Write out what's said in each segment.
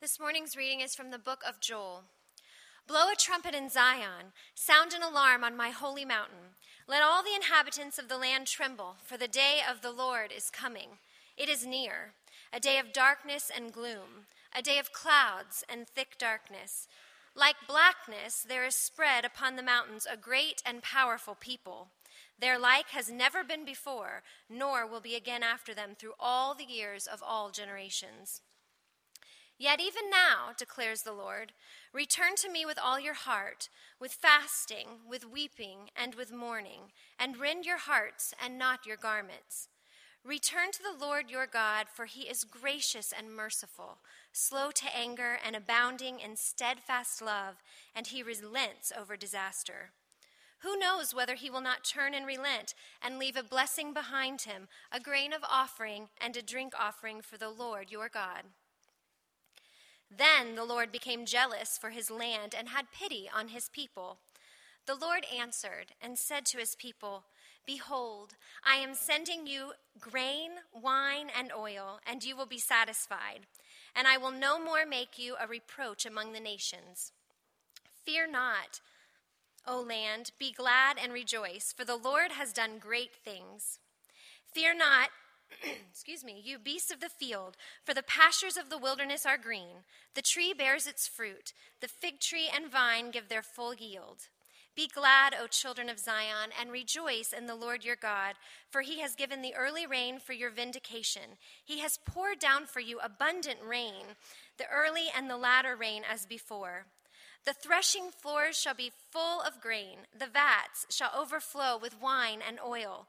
This morning's reading is from the book of Joel. Blow a trumpet in Zion, sound an alarm on my holy mountain. Let all the inhabitants of the land tremble, for the day of the Lord is coming. It is near, a day of darkness and gloom, a day of clouds and thick darkness. Like blackness, there is spread upon the mountains a great and powerful people. Their like has never been before, nor will be again after them through all the years of all generations. Yet even now, declares the Lord, return to me with all your heart, with fasting, with weeping, and with mourning, and rend your hearts and not your garments. Return to the Lord your God, for he is gracious and merciful, slow to anger, and abounding in steadfast love, and he relents over disaster. Who knows whether he will not turn and relent and leave a blessing behind him, a grain of offering and a drink offering for the Lord your God? Then the Lord became jealous for his land and had pity on his people. The Lord answered and said to his people, Behold, I am sending you grain, wine, and oil, and you will be satisfied. And I will no more make you a reproach among the nations. Fear not, O land, be glad and rejoice, for the Lord has done great things. Fear not, excuse me, you beasts of the field, for the pastures of the wilderness are green. The tree bears its fruit, the fig tree and vine give their full yield. Be glad, O children of Zion, and rejoice in the Lord your God, for he has given the early rain for your vindication. He has poured down for you abundant rain, the early and the latter rain as before. The threshing floors shall be full of grain, the vats shall overflow with wine and oil.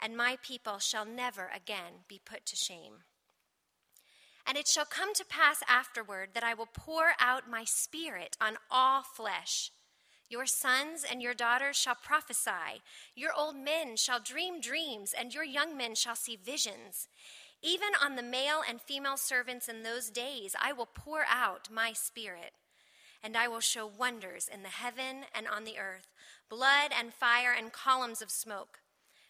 and my people shall never again be put to shame. And it shall come to pass afterward that I will pour out my spirit on all flesh. Your sons and your daughters shall prophesy, your old men shall dream dreams, and your young men shall see visions. Even on the male and female servants in those days, I will pour out my spirit. And I will show wonders in the heaven and on the earth blood and fire and columns of smoke.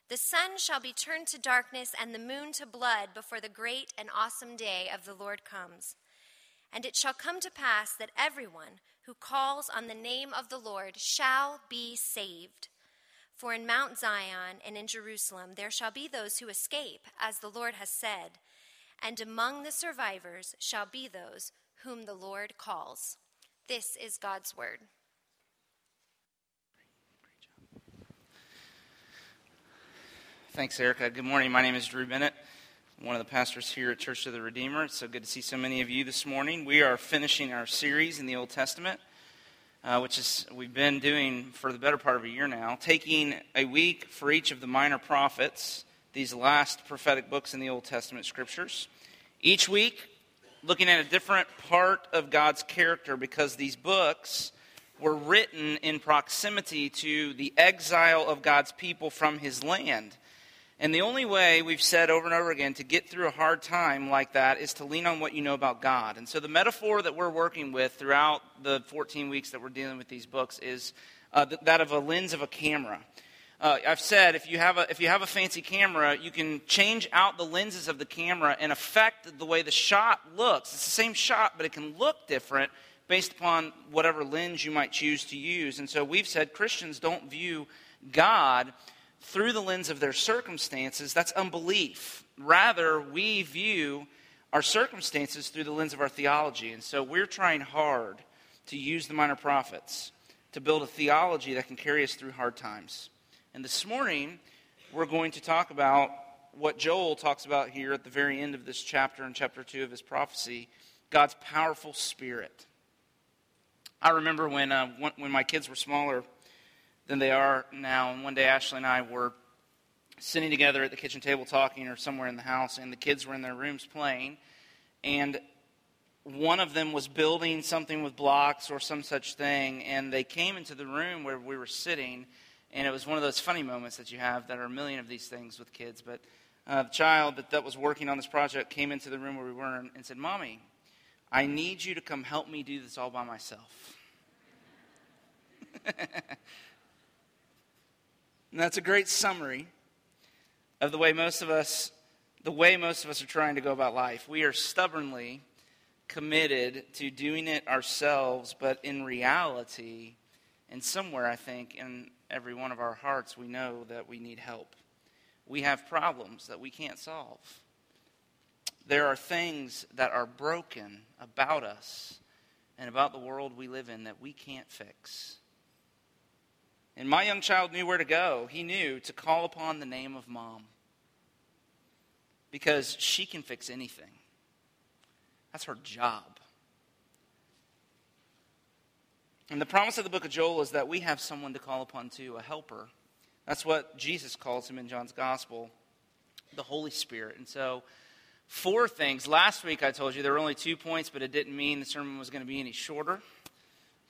The sun shall be turned to darkness and the moon to blood before the great and awesome day of the Lord comes. And it shall come to pass that everyone who calls on the name of the Lord shall be saved. For in Mount Zion and in Jerusalem there shall be those who escape, as the Lord has said, and among the survivors shall be those whom the Lord calls. This is God's word. Thanks, Erica. Good morning. My name is Drew Bennett, I'm one of the pastors here at Church of the Redeemer. It's so good to see so many of you this morning. We are finishing our series in the Old Testament, uh, which is we've been doing for the better part of a year now, taking a week for each of the minor prophets, these last prophetic books in the Old Testament scriptures. Each week, looking at a different part of God's character because these books were written in proximity to the exile of God's people from his land. And the only way we've said over and over again to get through a hard time like that is to lean on what you know about God. And so the metaphor that we're working with throughout the 14 weeks that we're dealing with these books is uh, that of a lens of a camera. Uh, I've said if you, have a, if you have a fancy camera, you can change out the lenses of the camera and affect the way the shot looks. It's the same shot, but it can look different based upon whatever lens you might choose to use. And so we've said Christians don't view God through the lens of their circumstances, that's unbelief. Rather, we view our circumstances through the lens of our theology. And so we're trying hard to use the minor prophets to build a theology that can carry us through hard times. And this morning, we're going to talk about what Joel talks about here at the very end of this chapter, in chapter 2 of his prophecy God's powerful spirit. I remember when, uh, when my kids were smaller, than they are now. And one day, Ashley and I were sitting together at the kitchen table talking or somewhere in the house, and the kids were in their rooms playing. And one of them was building something with blocks or some such thing, and they came into the room where we were sitting, and it was one of those funny moments that you have that are a million of these things with kids. But uh, the child that, that was working on this project came into the room where we were and, and said, Mommy, I need you to come help me do this all by myself. and that's a great summary of the way most of us the way most of us are trying to go about life. We are stubbornly committed to doing it ourselves, but in reality, and somewhere I think in every one of our hearts, we know that we need help. We have problems that we can't solve. There are things that are broken about us and about the world we live in that we can't fix. And my young child knew where to go. He knew to call upon the name of mom because she can fix anything. That's her job. And the promise of the book of Joel is that we have someone to call upon too, a helper. That's what Jesus calls him in John's gospel, the Holy Spirit. And so, four things. Last week I told you there were only two points, but it didn't mean the sermon was going to be any shorter.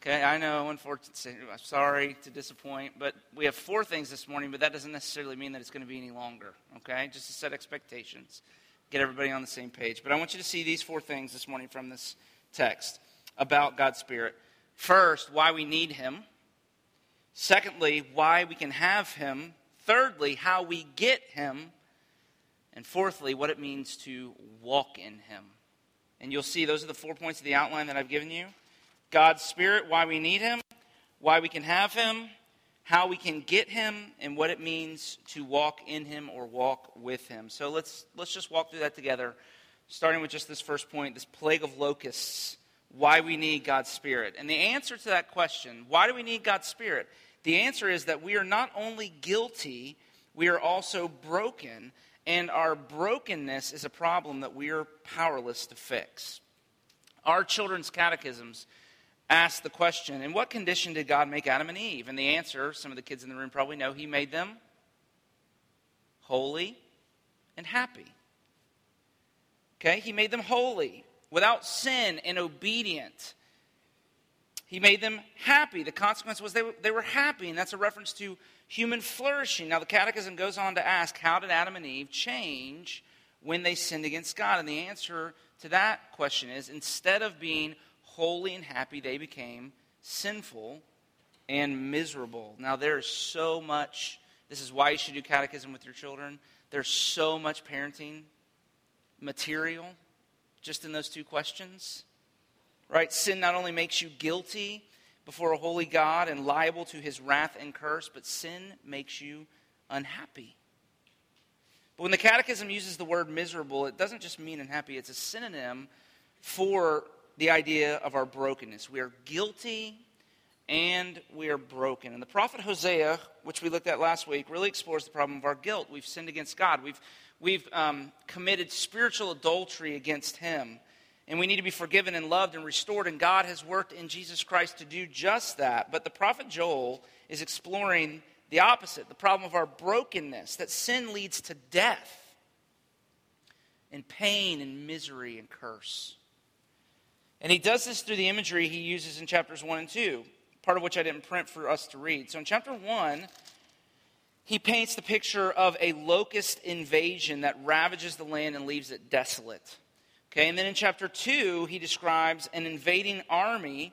Okay, I know, unfortunately, I'm sorry to disappoint, but we have four things this morning, but that doesn't necessarily mean that it's going to be any longer. Okay, just to set expectations get everybody on the same page. But I want you to see these four things this morning from this text about God's Spirit. First, why we need Him. Secondly, why we can have Him. Thirdly, how we get Him. And fourthly, what it means to walk in Him. And you'll see those are the four points of the outline that I've given you God's Spirit, why we need Him, why we can have Him, how we can get him and what it means to walk in him or walk with him. So let's let's just walk through that together, starting with just this first point, this plague of locusts, why we need God's spirit. And the answer to that question, why do we need God's spirit? The answer is that we are not only guilty, we are also broken, and our brokenness is a problem that we are powerless to fix. Our children's catechisms asked the question In what condition did God make Adam and Eve? And the answer, some of the kids in the room probably know, He made them holy and happy. Okay? He made them holy, without sin and obedient. He made them happy. The consequence was they were, they were happy, and that's a reference to human flourishing. Now, the Catechism goes on to ask, How did Adam and Eve change when they sinned against God? And the answer to that question is instead of being holy and happy, they became sinful and miserable. Now, there's so much, this is why you should do catechism with your children. There's so much parenting material just in those two questions. Right? Sin not only makes you guilty before a holy God and liable to his wrath and curse, but sin makes you unhappy. But when the Catechism uses the word miserable, it doesn't just mean unhappy, it's a synonym for the idea of our brokenness. We are guilty and we are broken. And the prophet Hosea, which we looked at last week, really explores the problem of our guilt. We've sinned against God, we've, we've um, committed spiritual adultery against Him. And we need to be forgiven and loved and restored. And God has worked in Jesus Christ to do just that. But the prophet Joel is exploring the opposite the problem of our brokenness, that sin leads to death and pain and misery and curse. And he does this through the imagery he uses in chapters 1 and 2, part of which I didn't print for us to read. So in chapter 1, he paints the picture of a locust invasion that ravages the land and leaves it desolate. Okay, and then in chapter 2, he describes an invading army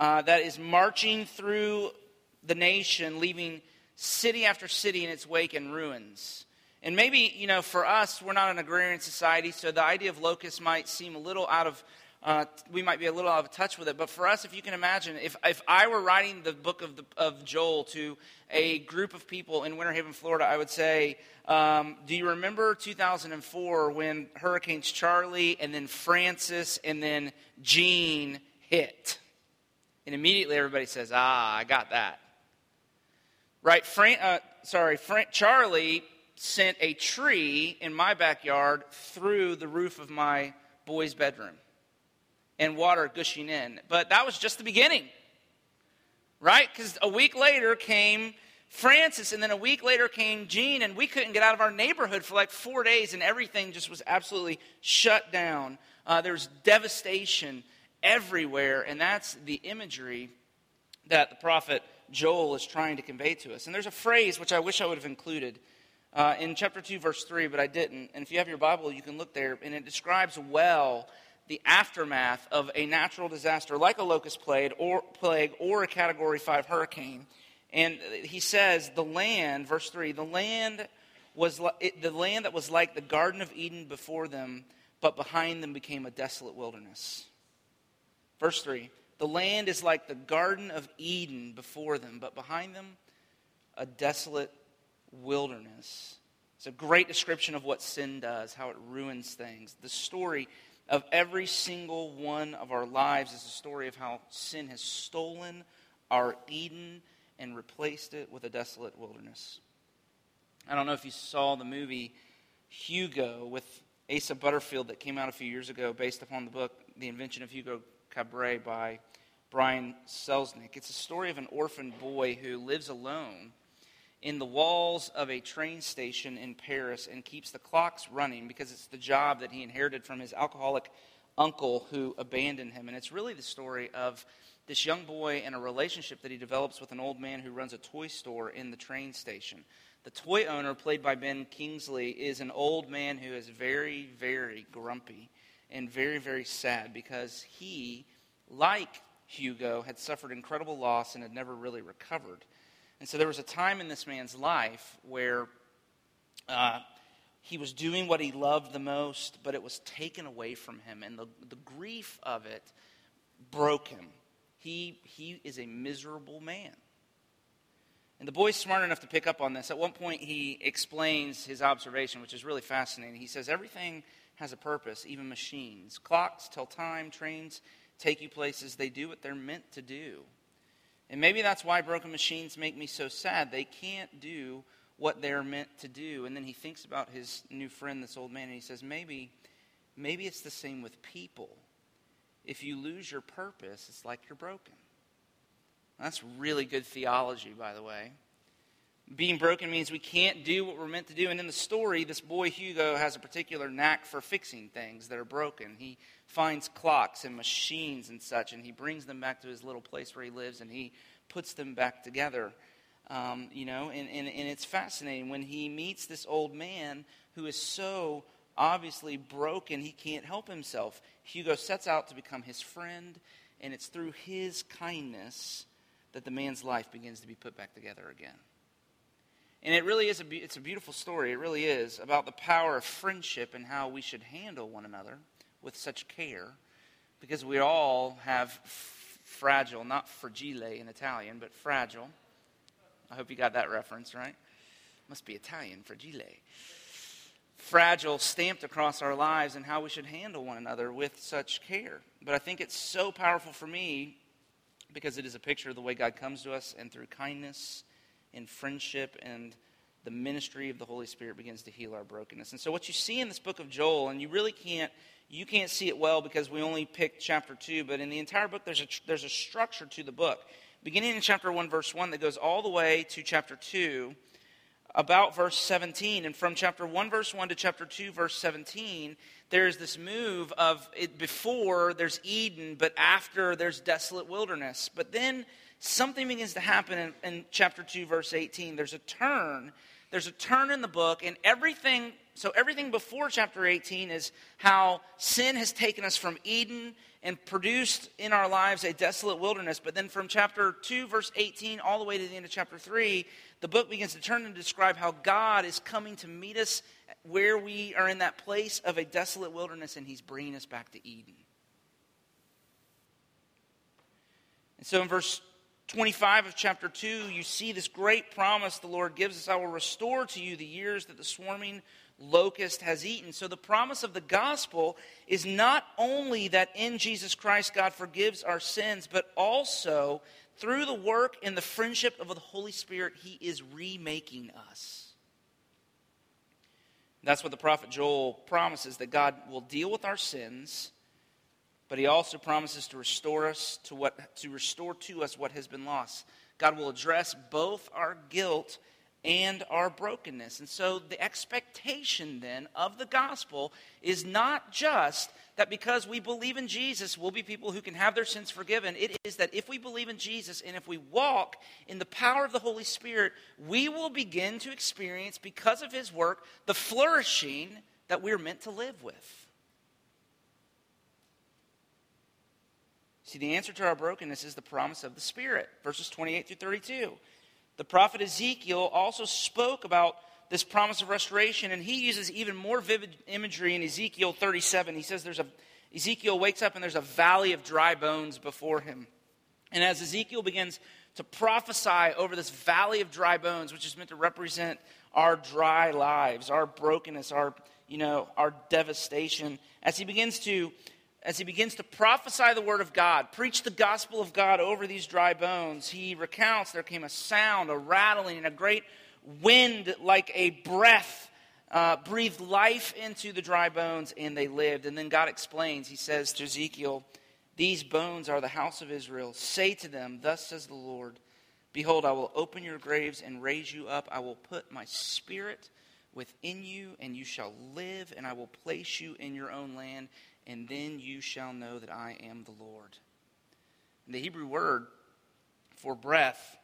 uh, that is marching through the nation, leaving city after city in its wake in ruins. And maybe, you know, for us, we're not an agrarian society, so the idea of locusts might seem a little out of uh, we might be a little out of touch with it. But for us, if you can imagine, if, if I were writing the book of, the, of Joel to a group of people in Winter Haven, Florida, I would say, um, Do you remember 2004 when Hurricanes Charley and then Frances and then Jeanne hit? And immediately everybody says, Ah, I got that. Right? Fran- uh, sorry, Fran- Charley sent a tree in my backyard through the roof of my boy's bedroom and water gushing in. But that was just the beginning, right? Because a week later came Frances, and then a week later came Jeanne, and we couldn't get out of our neighborhood for like four days, and everything just was absolutely shut down Uh, there's devastation everywhere, and that's the imagery that the prophet Joel is trying to convey to us. And there's a phrase which I wish I would have included uh, in chapter 2, verse 3, but I didn't. And if you have your Bible, you can look there, and it describes well the aftermath of a natural disaster like a locust plague or, plague or a category 5 hurricane. And he says, the land, verse 3, the land was it, the land that was like the Garden of Eden before them, but behind them became a desolate wilderness. Verse 3 The land is like the Garden of Eden before them, but behind them, a desolate wilderness. It's a great description of what sin does, how it ruins things. The story of every single one of our lives is a story of how sin has stolen our Eden and replaced it with a desolate wilderness. I don't know if you saw the movie Hugo with Asa Butterfield that came out a few years ago based upon the book The Invention of Hugo Cabret by Brian Selznick. It's a story of an orphan boy who lives alone in the walls of a train station in Paris and keeps the clocks running because it's the job that he inherited from his alcoholic uncle who abandoned him. And it's really the story of this young boy and a relationship that he develops with an old man who runs a toy store in the train station. The toy owner, played by Ben Kingsley, is an old man who is very, very grumpy and very, very sad because he, like Hugo, had suffered incredible loss and had never really recovered. And so there was a time in this man's life where uh, he was doing what he loved the most, but it was taken away from him. And the, the grief of it broke him. He, he is a miserable man. And the boy's smart enough to pick up on this. At one point, he explains his observation, which is really fascinating. He says, Everything has a purpose, even machines. Clocks tell time, trains take you places, they do what they're meant to do. And maybe that's why broken machines make me so sad. They can't do what they're meant to do. And then he thinks about his new friend, this old man, and he says, maybe, maybe it's the same with people. If you lose your purpose, it's like you're broken. That's really good theology, by the way. Being broken means we can't do what we're meant to do. And in the story, this boy Hugo has a particular knack for fixing things that are broken. He finds clocks and machines and such, and he brings them back to his little place where he lives, and he puts them back together. Um, you know, and, and, and it's fascinating when he meets this old man who is so obviously broken, he can't help himself. Hugo sets out to become his friend, and it's through his kindness that the man's life begins to be put back together again. And it really is a, it's a beautiful story. It really is about the power of friendship and how we should handle one another with such care because we all have f- fragile, not fragile in Italian, but fragile. I hope you got that reference, right? Must be Italian, fragile. Fragile stamped across our lives and how we should handle one another with such care. But I think it's so powerful for me because it is a picture of the way God comes to us and through kindness in friendship and the ministry of the Holy Spirit begins to heal our brokenness. And so what you see in this book of Joel, and you really can't you can't see it well because we only picked chapter 2, but in the entire book there's a there's a structure to the book. Beginning in chapter 1 verse 1 that goes all the way to chapter 2 about verse 17 and from chapter 1 verse 1 to chapter 2 verse 17 there's this move of it before there's Eden but after there's desolate wilderness. But then something begins to happen in, in chapter 2, verse 18. There's a turn. There's a turn in the book, and everything, so everything before chapter 18 is how sin has taken us from Eden and produced in our lives a desolate wilderness. But then from chapter 2, verse 18, all the way to the end of chapter 3, the book begins to turn and describe how God is coming to meet us where we are in that place of a desolate wilderness, and He's bringing us back to Eden. And so in verse 25 of chapter 2, you see this great promise the Lord gives us I will restore to you the years that the swarming locust has eaten. So, the promise of the gospel is not only that in Jesus Christ God forgives our sins, but also through the work and the friendship of the Holy Spirit, He is remaking us. That's what the prophet Joel promises that God will deal with our sins but he also promises to restore us to what to restore to us what has been lost. God will address both our guilt and our brokenness. And so the expectation then of the gospel is not just that because we believe in Jesus, we'll be people who can have their sins forgiven. It is that if we believe in Jesus and if we walk in the power of the Holy Spirit, we will begin to experience, because of His work, the flourishing that we're meant to live with. See, the answer to our brokenness is the promise of the Spirit. Verses 28 through 32. The prophet Ezekiel also spoke about this promise of restoration, and he uses even more vivid imagery in Ezekiel 37. He says there's a Ezekiel wakes up and there's a valley of dry bones before him. And as Ezekiel begins to prophesy over this valley of dry bones, which is meant to represent our dry lives, our brokenness, our, you know, our devastation, as he begins to as he begins to prophesy the word of God, preach the gospel of God over these dry bones, he recounts there came a sound, a rattling, and a great wind like a breath uh, breathed life into the dry bones, and they lived. And then God explains, he says to Ezekiel, These bones are the house of Israel. Say to them, Thus says the Lord, Behold, I will open your graves and raise you up. I will put my spirit within you, and you shall live, and I will place you in your own land and then you shall know that I am the Lord. And the Hebrew word for breath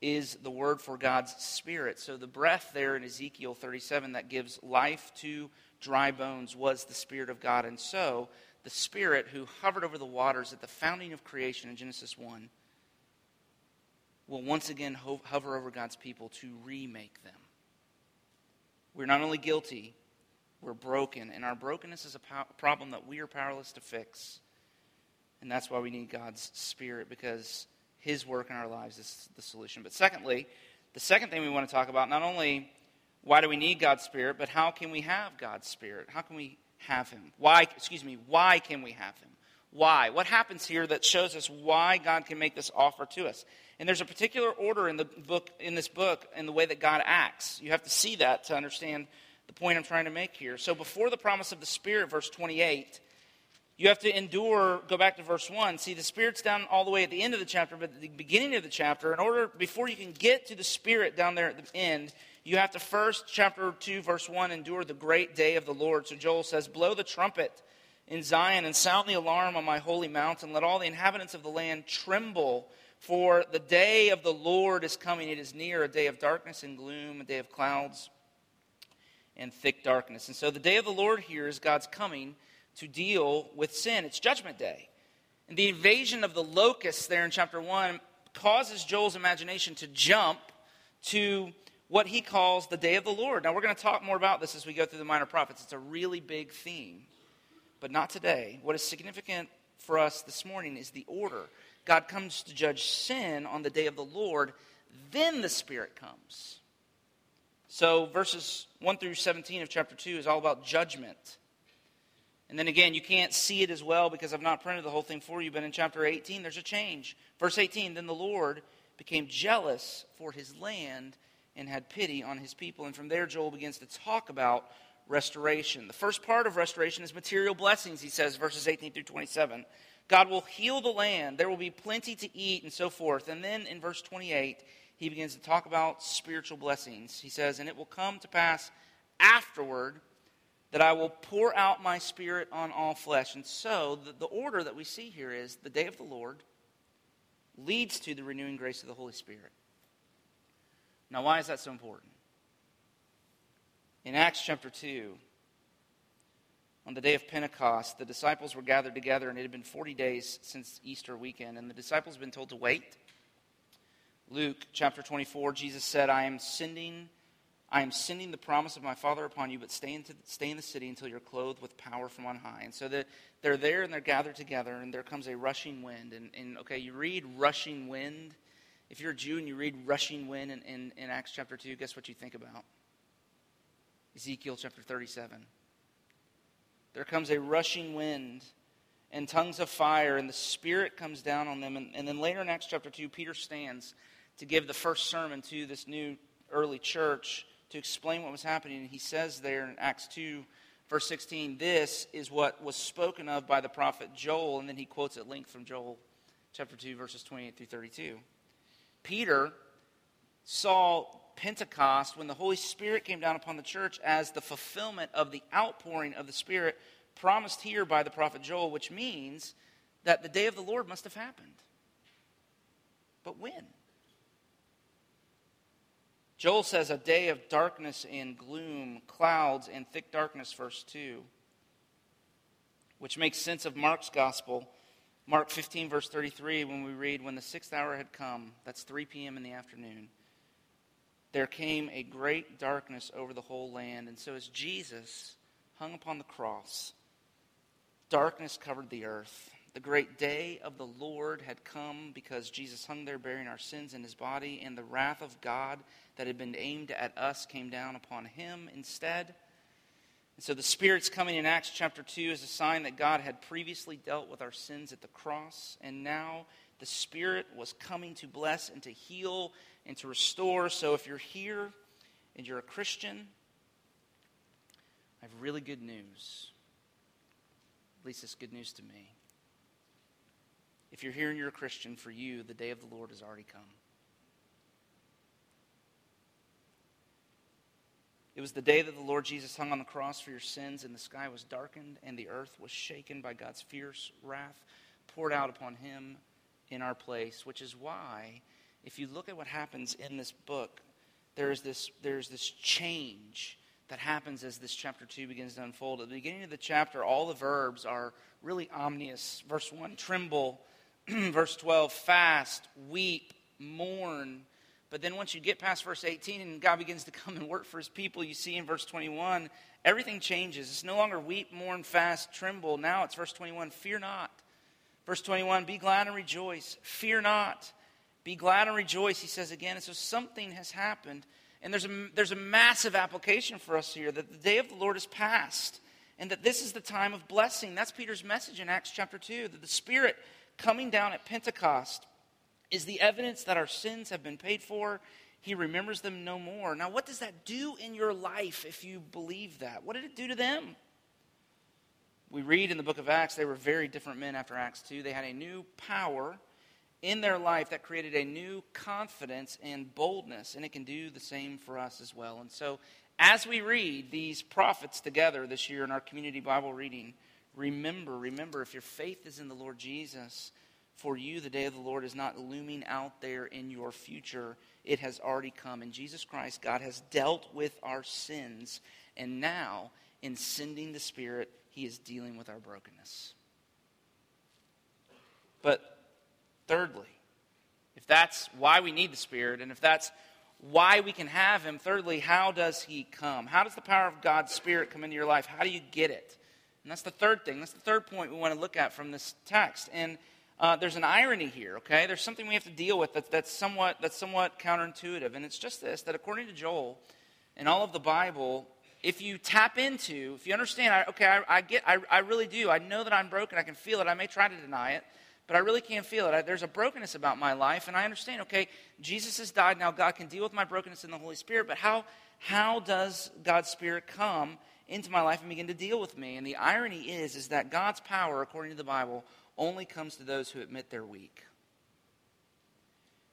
is the word for God's Spirit. So the breath there in Ezekiel 37 that gives life to dry bones was the Spirit of God. And so the Spirit who hovered over the waters at the founding of creation in Genesis 1 will once again ho- hover over God's people to remake them. We're not only guilty, we're broken, and our brokenness is a po- problem that we are powerless to fix. And that's why we need God's Spirit, because His work in our lives is the solution. But secondly, the second thing we want to talk about, not only why do we need God's Spirit, but how can we have God's Spirit? How can we have Him? Why, excuse me, why can we have Him? Why? What happens here that shows us why God can make this offer to us? And there's a particular order in the book in this book in the way that God acts. You have to see that to understand the point I'm trying to make here. So before the promise of the Spirit, verse 28, you have to endure, go back to verse 1. See, the Spirit's down all the way at the end of the chapter, but at the beginning of the chapter, in order, before you can get to the Spirit down there at the end, you have to first, chapter 2, verse 1, endure the great day of the Lord. So Joel says, Blow the trumpet in Zion and sound the alarm on my holy mountain. Let all the inhabitants of the land tremble, for the day of the Lord is coming. It is near, a day of darkness and gloom, a day of clouds and thick darkness. And so the day of the Lord here is God's coming to deal with sin. It's Judgment Day. And the invasion of the locusts there in chapter 1 causes Joel's imagination to jump to what he calls the day of the Lord. Now, we're going to talk more about this as we go through the minor prophets. It's a really big theme, but not today. What is significant for us this morning is the order. God comes to judge sin on the day of the Lord, then the Spirit comes. So, verses 1 through 17 of chapter 2 is all about judgment. And then again, you can't see it as well because I've not printed the whole thing for you, but in chapter 18, there's a change. Verse 18 Then the Lord became jealous for his land and had pity on his people. And from there, Joel begins to talk about restoration. The first part of restoration is material blessings, he says, verses 18 through 27. God will heal the land, there will be plenty to eat, and so forth. And then in verse 28, he begins to talk about spiritual blessings. He says, And it will come to pass afterward that I will pour out my spirit on all flesh. And so the, the order that we see here is the day of the Lord leads to the renewing grace of the Holy Spirit. Now, why is that so important? In Acts chapter 2, on the day of Pentecost, the disciples were gathered together, and it had been 40 days since Easter weekend, and the disciples had been told to wait Luke chapter 24, Jesus said, I am sending, I am sending the promise of my Father upon you, but stay, into, stay in the city until you're clothed with power from on high. And so the, they're there and they're gathered together, and there comes a rushing wind. And, and okay, you read rushing wind. If you're a Jew and you read rushing wind in, in, in Acts chapter 2, guess what you think about? Ezekiel chapter 37. There comes a rushing wind and tongues of fire, and the Spirit comes down on them. And, and then later in Acts chapter 2, Peter stands to give the first sermon to this new early church to explain what was happening. And he says there in Acts 2, verse 16, this is what was spoken of by the prophet Joel. And then he quotes at length from Joel chapter 2, verses 28 through 32. Peter saw Pentecost when the Holy Spirit came down upon the church as the fulfillment of the outpouring of the Spirit promised here by the prophet Joel, which means that the day of the Lord must have happened. But when? Joel says a day of darkness and gloom, clouds and thick darkness, verse 2, which makes sense of Mark's gospel. Mark 15, verse 33, when we read, When the sixth hour had come, that's 3 p.m. in the afternoon, there came a great darkness over the whole land. And so as Jesus hung upon the cross, darkness covered the earth. The great day of the Lord had come because Jesus hung there bearing our sins in his body, and the wrath of God that had been aimed at us came down upon him instead. And so the Spirit's coming in Acts chapter 2 is a sign that God had previously dealt with our sins at the cross, and now the Spirit was coming to bless and to heal and to restore. So if you're here and you're a Christian, I have really good news. At least it's good news to me. If you're here and you're a Christian, for you, the day of the Lord has already come. It was the day that the Lord Jesus hung on the cross for your sins, and the sky was darkened, and the earth was shaken by God's fierce wrath poured out upon him in our place, which is why, if you look at what happens in this book, there's this, there's this change that happens as this chapter 2 begins to unfold. At the beginning of the chapter, all the verbs are really ominous. Verse 1, tremble, verse 12, fast, weep, mourn. But then once you get past verse 18 and God begins to come and work for his people, you see in verse 21, everything changes. It's no longer weep, mourn, fast, tremble. Now it's verse 21, fear not. Verse 21, be glad and rejoice. Fear not. Be glad and rejoice, he says again. And so something has happened. And there's a, there's a massive application for us here that the day of the Lord is past and that this is the time of blessing. That's Peter's message in Acts chapter 2 that the Spirit coming down at Pentecost is the evidence that our sins have been paid for. He remembers them no more. Now, what does that do in your life if you believe that? What did it do to them? We read in the book of Acts, they were very different men after Acts 2. They had a new power in their life that created a new confidence and boldness, and it can do the same for us as well. And so, as we read these prophets together this year in our community Bible reading, remember, remember, if your faith is in the Lord Jesus, for you the day of the Lord is not looming out there in your future. It has already come. In Jesus Christ, God has dealt with our sins, and now, in sending the Spirit, He is dealing with our brokenness. But thirdly, if that's why we need the Spirit, and if that's why we can have Him, thirdly, how does He come? How does the power of God's Spirit come into your life? How do you get it? And that's the third thing. That's the third point we want to look at from this text. And uh, there's an irony here, okay? There's something we have to deal with that's, that's, somewhat, that's somewhat counterintuitive. And it's just this that according to Joel, in all of the Bible, if you tap into, if you understand, I, okay, I, I get, I, I, really do. I know that I'm broken. I can feel it. I may try to deny it, but I really can't feel it. I, there's a brokenness about my life, and I understand, okay, Jesus has died. Now God can deal with my brokenness in the Holy Spirit, but how, how does God's Spirit come into my life and begin to deal with me. And the irony is, is that God's power, according to the Bible, only comes to those who admit they're weak.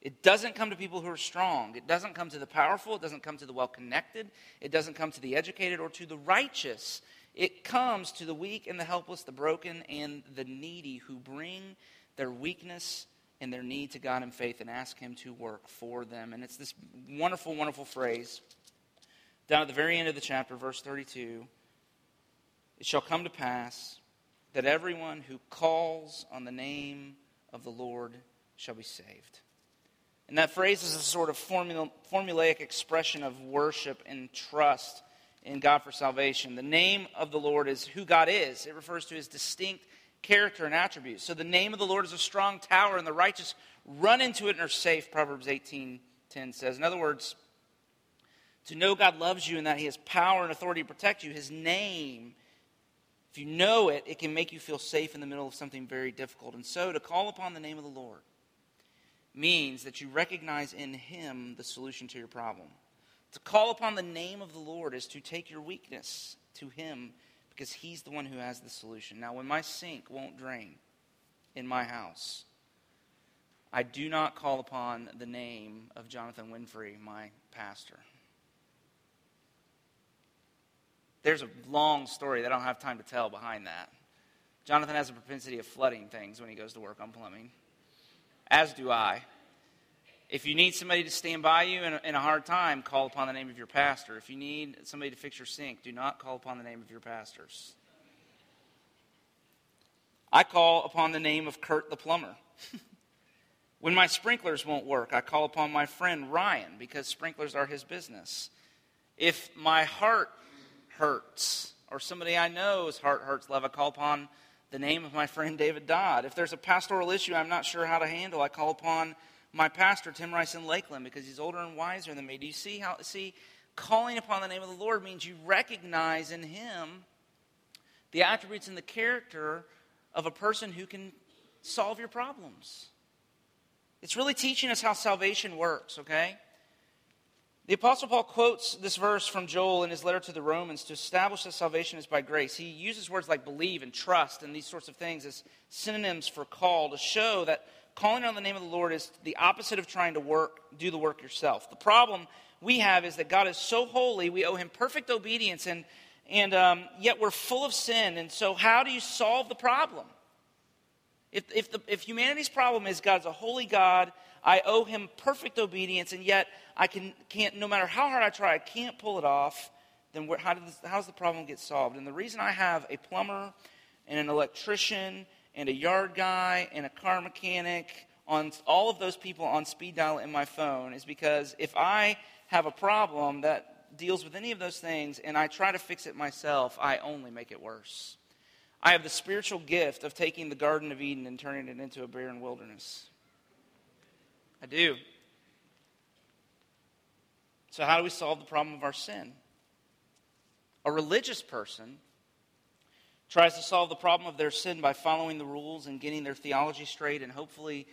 It doesn't come to people who are strong. It doesn't come to the powerful. It doesn't come to the well connected. It doesn't come to the educated or to the righteous. It comes to the weak and the helpless, the broken and the needy who bring their weakness and their need to God in faith and ask Him to work for them. And it's this wonderful, wonderful phrase down at the very end of the chapter, verse 32, it shall come to pass that everyone who calls on the name of the Lord shall be saved. And that phrase is a sort of formula, formulaic expression of worship and trust in God for salvation. The name of the Lord is who God is, it refers to his distinct character and attributes. So the name of the Lord is a strong tower, and the righteous run into it and are safe, Proverbs 18 10 says. In other words, to know God loves you and that He has power and authority to protect you, His name, if you know it, it can make you feel safe in the middle of something very difficult. And so to call upon the name of the Lord means that you recognize in Him the solution to your problem. To call upon the name of the Lord is to take your weakness to Him because He's the one who has the solution. Now, when my sink won't drain in my house, I do not call upon the name of Jonathan Winfrey, my pastor. There's a long story that I don't have time to tell behind that. Jonathan has a propensity of flooding things when he goes to work on plumbing, as do I. If you need somebody to stand by you in a, in a, hard time, call upon the name of your pastor. If you need somebody to fix your sink, do not call upon the name of your pastors. I call upon the name of Kurt the plumber. when my sprinklers won't work, I call upon my friend Ryan because sprinklers are his business. If my heart hurts, or somebody I know's heart hurts, love, I call upon the name of my friend David Dodd. If there's a pastoral issue I'm not sure how to handle, I call upon my pastor, Tim Rice in Lakeland, because he's older and wiser than me. Do you see how, see, calling upon the name of the Lord means you recognize in him the attributes and the character of a person who can solve your problems. It's really teaching us how salvation works, okay? The Apostle Paul quotes this verse from Joel in his letter to the Romans to establish that salvation is by grace. He uses words like believe and trust and these sorts of things as synonyms for call to show that calling on the name of the Lord is the opposite of trying to work, do the work yourself. The problem we have is that God is so holy, we owe him perfect obedience, and, and um, yet we're full of sin. And so, how do you solve the problem? If, if, the, if humanity's problem is God's a holy God, I owe him perfect obedience, and yet I can, can't, no matter how hard I try, I can't pull it off, then where, how, does, how does the problem get solved? And the reason I have a plumber and an electrician and a yard guy and a car mechanic on all of those people on speed dial in my phone is because if I have a problem that deals with any of those things and I try to fix it myself, I only make it worse. I have the spiritual gift of taking the Garden of Eden and turning it into a barren wilderness. I do. So, how do we solve the problem of our sin? A religious person tries to solve the problem of their sin by following the rules and getting their theology straight and hopefully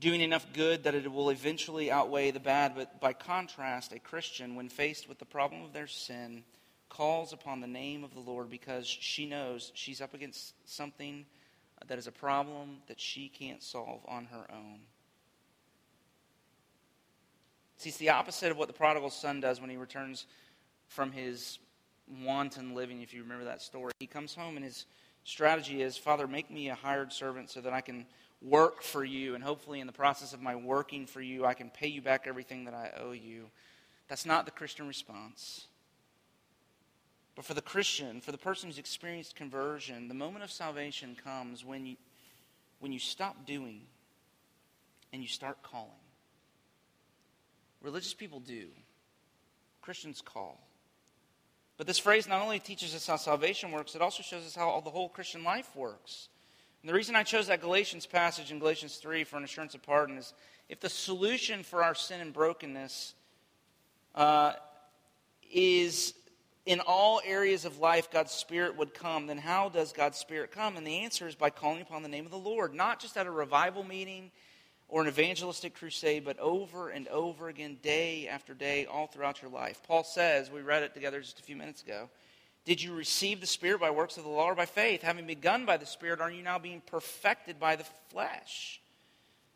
doing enough good that it will eventually outweigh the bad. But by contrast, a Christian, when faced with the problem of their sin, calls upon the name of the Lord because she knows she's up against something that is a problem that she can't solve on her own. See, it's the opposite of what the prodigal son does when he returns from his wanton living, if you remember that story. He comes home and his strategy is Father, make me a hired servant so that I can work for you. And hopefully, in the process of my working for you, I can pay you back everything that I owe you. That's not the Christian response. But for the Christian, for the person who's experienced conversion, the moment of salvation comes when you, when you stop doing and you start calling. Religious people do, Christians call. But this phrase not only teaches us how salvation works, it also shows us how the whole Christian life works. And the reason I chose that Galatians passage in Galatians 3 for an assurance of pardon is if the solution for our sin and brokenness uh, is in all areas of life God's Spirit would come, then how does God's Spirit come? And the answer is by calling upon the name of the Lord, not just at a revival meeting or an evangelistic crusade, but over and over again, day after day, all throughout your life. Paul says, we read it together just a few minutes ago, did you receive the Spirit by works of the law or by faith? Having begun by the Spirit, are you now being perfected by the flesh?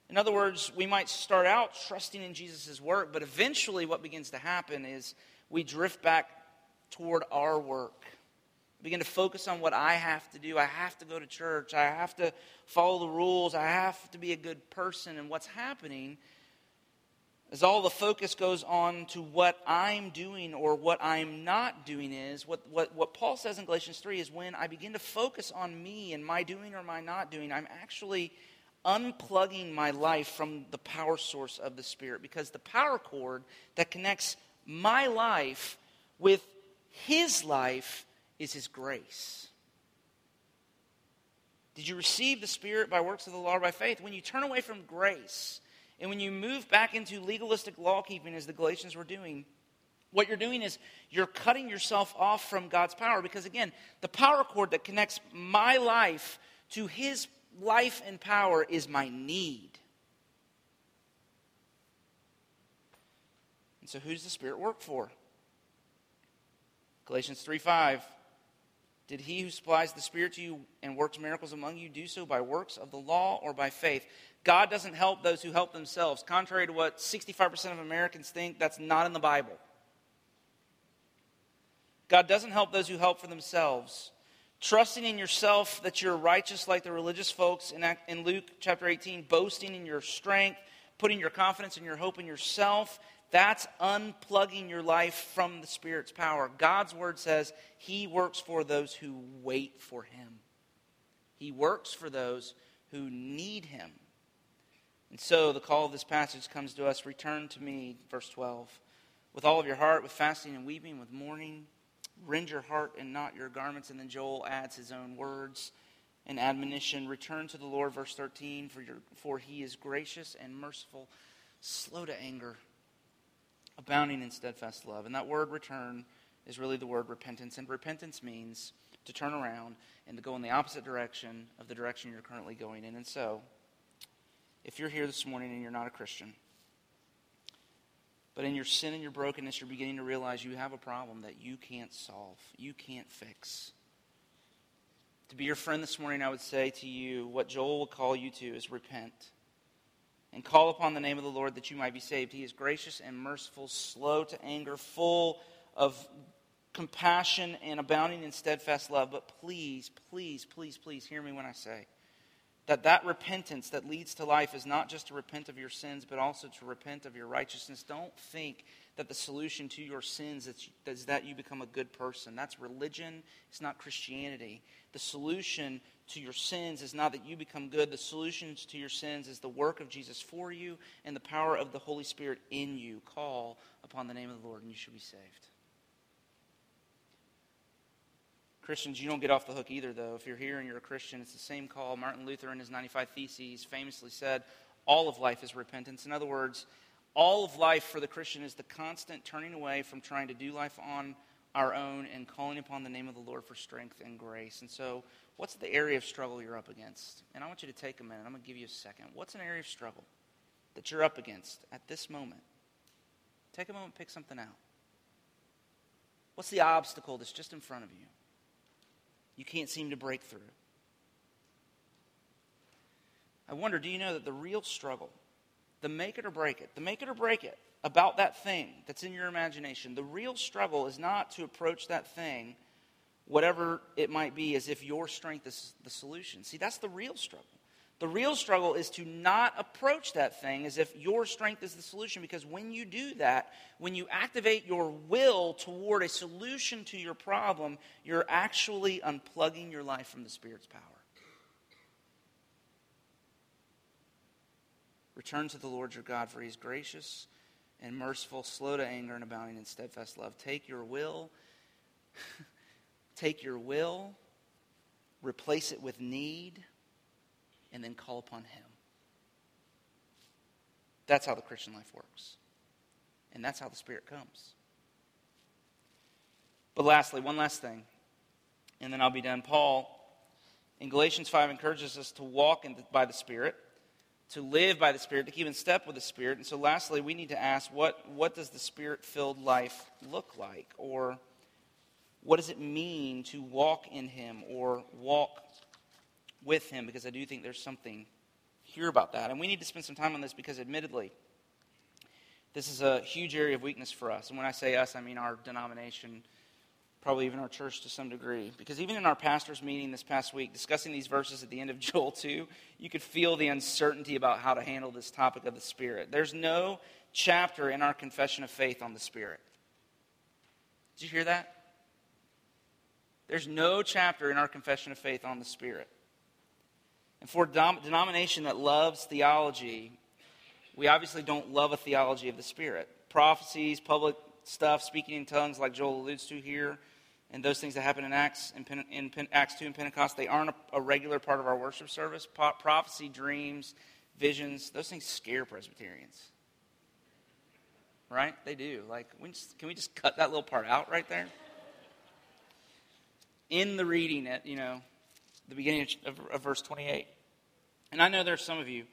In other words, we might start out trusting in Jesus' work, but eventually what begins to happen is we drift back toward our work begin to focus on what I have to do. I have to go to church. I have to follow the rules. I have to be a good person. And what's happening is all the focus goes on to what I'm doing or what I'm not doing is what, what, what Paul says in Galatians 3 is when I begin to focus on me and my doing or my not doing, I'm actually unplugging my life from the power source of the Spirit because the power cord that connects my life with his life is His grace. Did you receive the Spirit by works of the law or by faith? When you turn away from grace and when you move back into legalistic law keeping, as the Galatians were doing, what you're doing is you're cutting yourself off from God's power because, again, the power cord that connects my life to His life and power is my need. And so, who does the Spirit work for? Galatians 3 5. Did he who supplies the Spirit to you and works miracles among you do so by works of the law or by faith? God doesn't help those who help themselves. Contrary to what 65% of Americans think, that's not in the Bible. God doesn't help those who help for themselves. Trusting in yourself that you're righteous like the religious folks in, Luke chapter 18, boasting in your strength, putting your confidence and your hope in yourself, that's unplugging your life from the Spirit's power. God's word says He works for those who wait for Him, He works for those who need Him. And so the call of this passage comes to us return to me, verse 12, with all of your heart, with fasting and weeping, with mourning. Rend your heart and not your garments. And then Joel adds his own words and admonition. Return to the Lord, verse 13, for, your, for he is gracious and merciful, slow to anger, abounding in steadfast love. And that word return is really the word repentance. And repentance means to turn around and to go in the opposite direction of the direction you're currently going in. And so, if you're here this morning and you're not a Christian, but in your sin and your brokenness, you're beginning to realize you have a problem that you can't solve, you can't fix. To be your friend this morning, I would say to you what Joel will call you to is repent and call upon the name of the Lord that you might be saved. He is gracious and merciful, slow to anger, full of compassion and abounding in steadfast love. But please, please, please, please hear me when I say that that repentance that leads to life is not just to repent of your sins, but also to repent of your righteousness. Don't think that the solution to your sins is that you become a good person. That's religion, it's not Christianity. The solution to your sins is not that you become good. The solution to your sins is the work of Jesus for you and the power of the Holy Spirit in you. Call upon the name of the Lord, and you shall be saved. Christians, you don't get off the hook either, though. If you're here and you're a Christian, it's the same call. Martin Luther, in his 95 Theses, famously said, All of life is repentance. In other words, all of life for the Christian is the constant turning away from trying to do life on our own and calling upon the name of the Lord for strength and grace. And so, what's the area of struggle you're up against? And I want you to take a minute. I'm going to give you a second. What's an area of struggle that you're up against at this moment? Take a moment, pick something out. What's the obstacle that's just in front of you? you can't seem to break through. I wonder, do you know that the real struggle, the make it or break it, the make it or break it about that thing that's in your imagination, the real struggle is not to approach that thing, whatever it might be, as if your strength is the solution. See, that's the real struggle. The real struggle is to not approach that thing as if your strength is the solution, because when you do that, when you activate your will toward a solution to your problem, you're actually unplugging your life from the Spirit's power. Return to the Lord your God, for he is gracious and merciful, slow to anger, and abounding in steadfast love. Take your will, take your will, replace it with need and then call upon Him. That's how the Christian life works. And that's how the Spirit comes. But lastly, one last thing, and then I'll be done. Paul, in Galatians 5, encourages us to walk the, by the Spirit, to live by the Spirit, to keep in step with the Spirit. And so, lastly, we need to ask what, what does the Spirit filled life look like? Or what does it mean to walk in Him or walk with him because I do think there's something here about that. And we need to spend some time on this because, admittedly, this is a huge area of weakness for us. And when I say us, I mean our denomination, probably even our church to some degree. Because even in our pastor's meeting this past week, discussing these verses at the end of Joel 2, you could feel the uncertainty about how to handle this topic of the Spirit. There's no chapter in our confession of faith on the Spirit. Did you hear that? There's no chapter in our confession of faith on the Spirit. And for a denomination that loves theology, we obviously don't love a theology of the Spirit. Prophecies, public stuff, speaking in tongues, like Joel alludes to here, and those things that happen in Acts, in, in Acts 2 and Pentecost, they aren't a, a, regular part of our worship service. Po- prophecy, dreams, visions, those things scare Presbyterians. Right? They do. Like, we just, can we just cut that little part out right there? In the reading at, you know, the beginning of, of verse 28. And I know there's some of you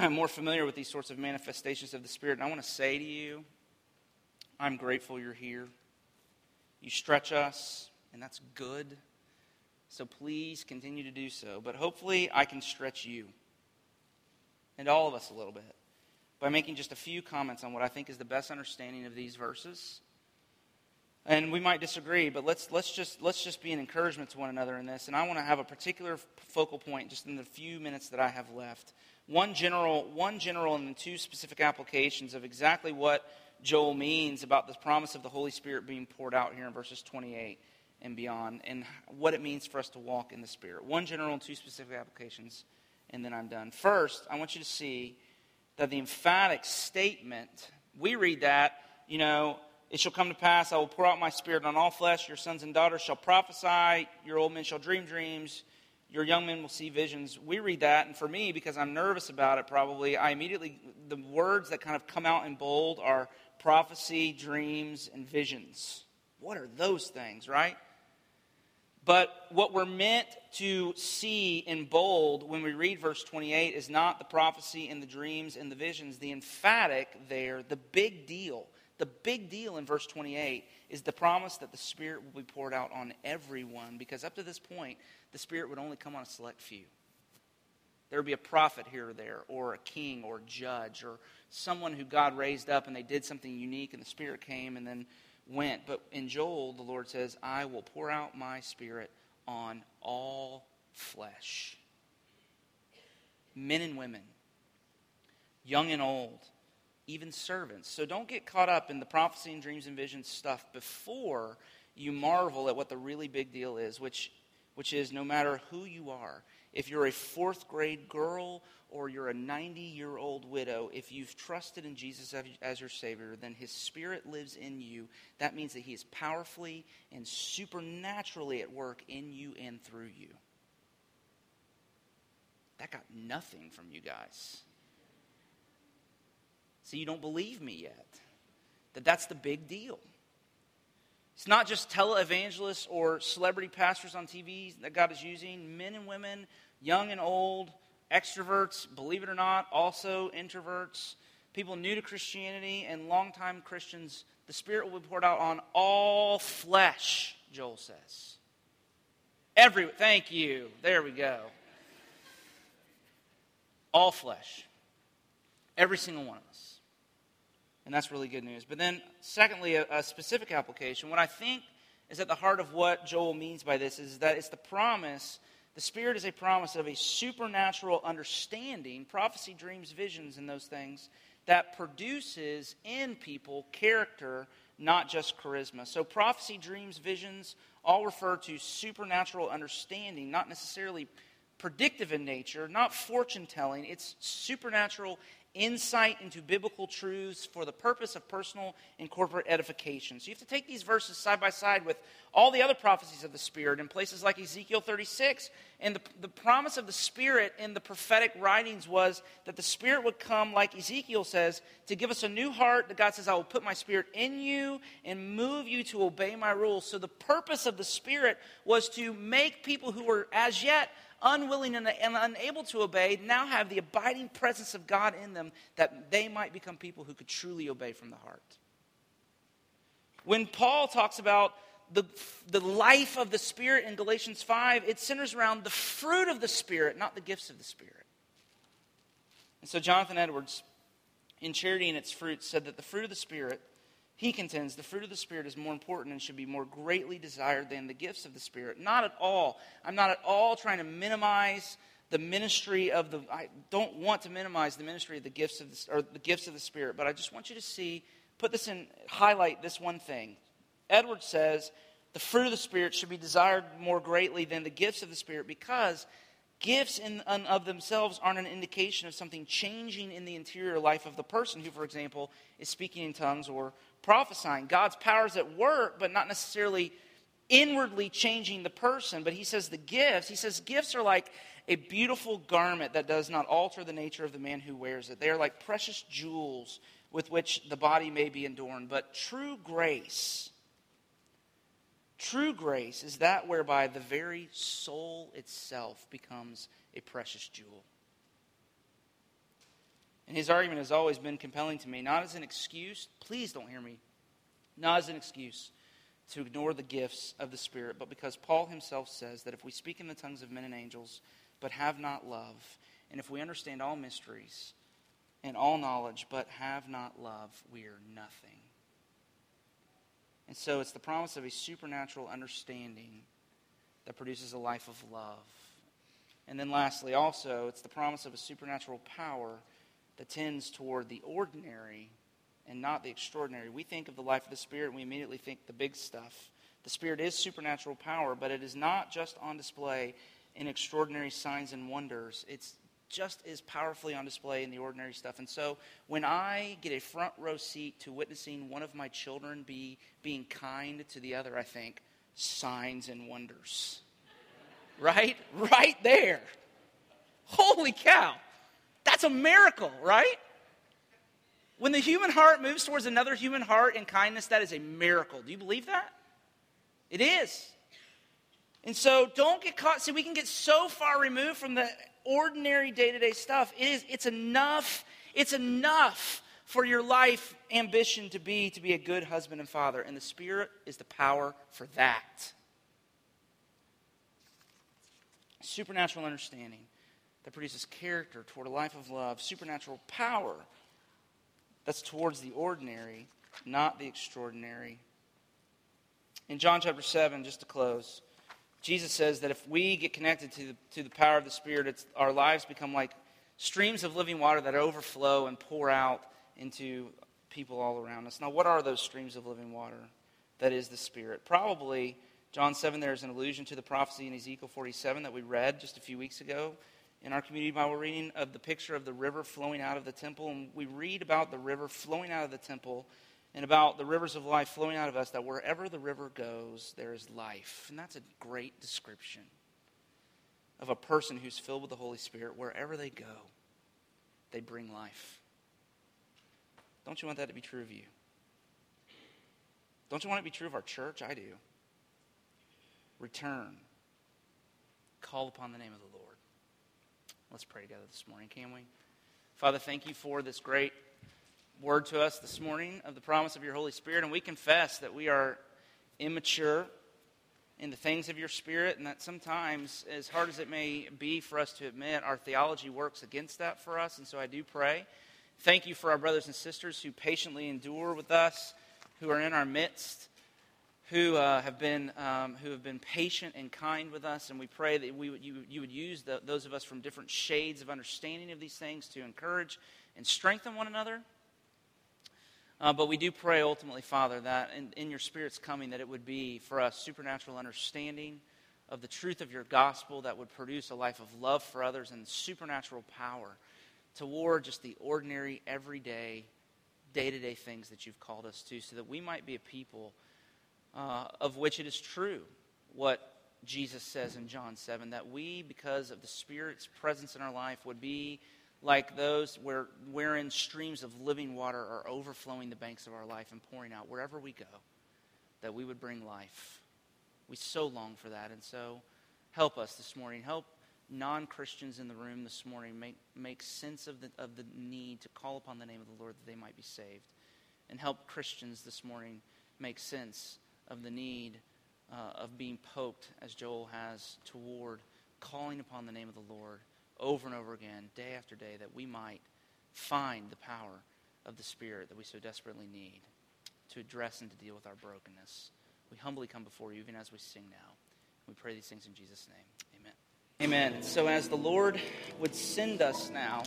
more familiar with these sorts of manifestations of the Spirit. And I want to say to you, I'm grateful you're here. You stretch us, and that's good. So please continue to do so. But hopefully, I can stretch you and all of us a little bit by making just a few comments on what I think is the best understanding of these verses And we might disagree, but let's, let's, just, let's just be an encouragement to one another in this. And I want to have a particular focal point just in the few minutes that I have left. One general, one general and then two specific applications of exactly what Joel means about the promise of the Holy Spirit being poured out here in verses 28 and beyond, and what it means for us to walk in the Spirit. One general and two specific applications, and then I'm done. First, I want you to see that the emphatic statement, we read that, you know, it shall come to pass, I will pour out my spirit on all flesh. Your sons and daughters shall prophesy. Your old men shall dream dreams. Your young men will see visions. We read that, and for me, because I'm nervous about it, probably, I immediately, the words that kind of come out in bold are prophecy, dreams, and visions. What are those things, right? But what we're meant to see in bold when we read verse 28 is not the prophecy and the dreams and the visions. The emphatic there, the big deal, the big deal in verse 28 is the promise that the Spirit will be poured out on everyone, because up to this point, the Spirit would only come on a select few. There would be a prophet here or there, or a king, or judge, or someone who God raised up and they did something unique and the Spirit came and then went. But in Joel, the Lord says, I will pour out my Spirit on all flesh men and women, young and old even servants. So don't get caught up in the prophecy and dreams and visions stuff before you marvel at what the really big deal is, which, which is no matter who you are, if you're a fourth grade girl or you're a 90 year old widow, if you've trusted in Jesus as your Savior, then His Spirit lives in you. That means that He is powerfully and supernaturally at work in you and through you. That got nothing from you guys. So you don't believe me yet. That that's the big deal. It's not just televangelists or celebrity pastors on TV that God is using. Men and women, young and old, extroverts, believe it or not, also introverts, people new to Christianity, and longtime Christians. The Spirit will be poured out on all flesh, Joel says. Every, thank you. There we go. All flesh. Every single one of us. And that's really good news. But then, secondly, a, a, specific application. What I think is at the heart of what Joel means by this is that it's the promise, the Spirit is a promise of a supernatural understanding, prophecy, dreams, visions, and those things, that produces in people character, not just charisma. So, prophecy, dreams, visions all refer to supernatural understanding, not necessarily predictive in nature, not fortune telling. It's supernatural insight into biblical truths for the purpose of personal and corporate edification. So you have to take these verses side by side with all the other prophecies of the Spirit in places like Ezekiel 36. And the, the promise of the Spirit in the prophetic writings was that the Spirit would come, like Ezekiel says, to give us a new heart. That God says, I will put my Spirit in you and move you to obey my rules. So the purpose of the Spirit was to make people who were as yet unwilling and, and unable to obey, now have the abiding presence of God in them that they might become people who could truly obey from the heart. When Paul talks about the, the life of the Spirit in Galatians 5, it centers around the fruit of the Spirit, not the gifts of the Spirit. And so Jonathan Edwards, in Charity and Its Fruits, said that the fruit of the Spirit he contends the fruit of the Spirit is more important and should be more greatly desired than the gifts of the Spirit. Not at all. I'm not at all trying to minimize the ministry of the. I don't want to minimize the ministry of the gifts of the, or the gifts of the Spirit, but I just want you to see, put this in, highlight this one thing. Edwards says the fruit of the Spirit should be desired more greatly than the gifts of the Spirit because gifts in of themselves aren't an indication of something changing in the interior life of the person who, for example, is speaking in tongues or prophesying. God's power is at work, but not necessarily inwardly changing the person. But he says the gifts, he says gifts are like a beautiful garment that does not alter the nature of the man who wears it. They are like precious jewels with which the body may be adorned. But true grace, true grace is that whereby the very soul itself becomes a precious jewel. And his argument has always been compelling to me, not as an excuse, please don't hear me, not as an excuse to ignore the gifts of the Spirit, but because Paul himself says that if we speak in the tongues of men and angels, but have not love, and if we understand all mysteries and all knowledge, but have not love, we are nothing. And so it's the promise of a supernatural understanding that produces a life of love. And then lastly, also, it's the promise of a supernatural power that tends toward the ordinary and not the extraordinary. We think of the life of the Spirit and we immediately think the big stuff. The Spirit is supernatural power, but it is not just on display in extraordinary signs and wonders. It's just as powerfully on display in the ordinary stuff. And so when I get a front row seat to witnessing one of my children be being kind to the other, I think, signs and wonders. right? Right there. Holy cow. That's a miracle, right? When the human heart moves towards another human heart in kindness, that is a miracle. Do you believe that? It is. And so don't get caught. See, we can get so far removed from the ordinary day-to-day stuff. It is it's enough. It's enough for your life ambition to be to be a good husband and father. And the Spirit is the power for that. Supernatural understanding that produces character toward a life of love, supernatural power that's towards the ordinary, not the extraordinary. In John chapter 7, just to close, Jesus says that if we get connected to the, to the power of the Spirit, our lives become like streams of living water that overflow and pour out into people all around us. Now, what are those streams of living water? That is the Spirit. Probably, John 7 there is an allusion to the prophecy in Ezekiel 47 that we read just a few weeks ago in our community Bible reading of the picture of the river flowing out of the temple. And we read about the river flowing out of the temple and about the rivers of life flowing out of us, that wherever the river goes, there is life. And that's a great description of a person who's filled with the Holy Spirit. Wherever they go, they bring life. Don't you want that to be true of you? Don't you want it to be true of our church? I do. Return. Call upon the name of the Lord. Let's pray together this morning, can we? Father, thank you for this great word to us this morning of the promise of your Holy Spirit, and we confess that we are immature in the things of your Spirit, and that sometimes, as hard as it may be for us to admit, our theology works against that for us. And so I do pray. Thank you for our brothers and sisters who patiently endure with us, who are in our midst, who uh, have been um, who have been patient and kind with us, and we pray that we would, you, you would use the, those of us from different shades of understanding of these things to encourage and strengthen one another. Uh, but we do pray ultimately, Father, that in, in your Spirit's coming, that it would be for us supernatural understanding of the truth of your gospel that would produce a life of love for others and supernatural power toward just the ordinary, everyday, day to day things that you've called us to, so that we might be a people uh, of which it is true what Jesus says in John 7 that we, because of the Spirit's presence in our life, would be like those where, wherein streams of living water are overflowing the banks of our life and pouring out wherever we go, that we would bring life. We so long for that. And so help us this morning. Help non Christians in the room this morning make, make sense of the, of the need to call upon the name of the Lord that they might be saved. And help Christians this morning make sense of the need uh, of being poked, as Joel has, toward calling upon the name of the Lord over and over again, day after day, that we might find the power of the Spirit that we so desperately need to address and to deal with our brokenness. We humbly come before you, even as we sing now. We pray these things in Jesus' name. Amen. Amen. So, as the Lord would send us now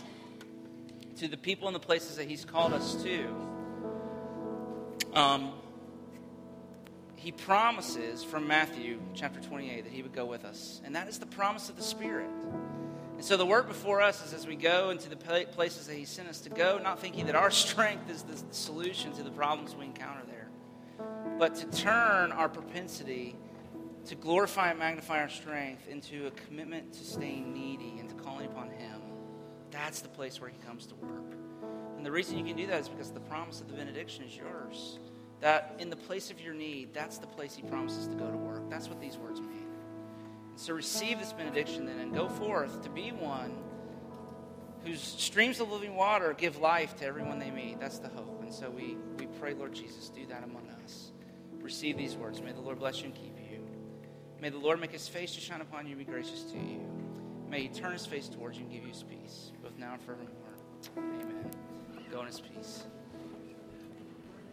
to the people and the places that He's called us to, um, He promises from Matthew chapter 28 that He would go with us. And that is the promise of the Spirit. And so the work before us is as we go into the places that He sent us to go, not thinking that our strength is the solution to the problems we encounter there, but to turn our propensity to glorify and magnify our strength into a commitment to staying needy and to calling upon Him. That's the place where He comes to work. And the reason you can do that is because the promise of the benediction is yours. That in the place of your need, that's the place He promises to go to work. That's what these words mean. And so receive this benediction then and go forth to be one whose streams of living water give life to everyone they meet. That's the hope. And so we, we pray, Lord Jesus, do that among us. Receive these words. May the Lord bless you and keep you. May the Lord make his face to shine upon you and be gracious to you. May he turn his face towards you and give you his peace, both now and forevermore. Amen. Go in his peace.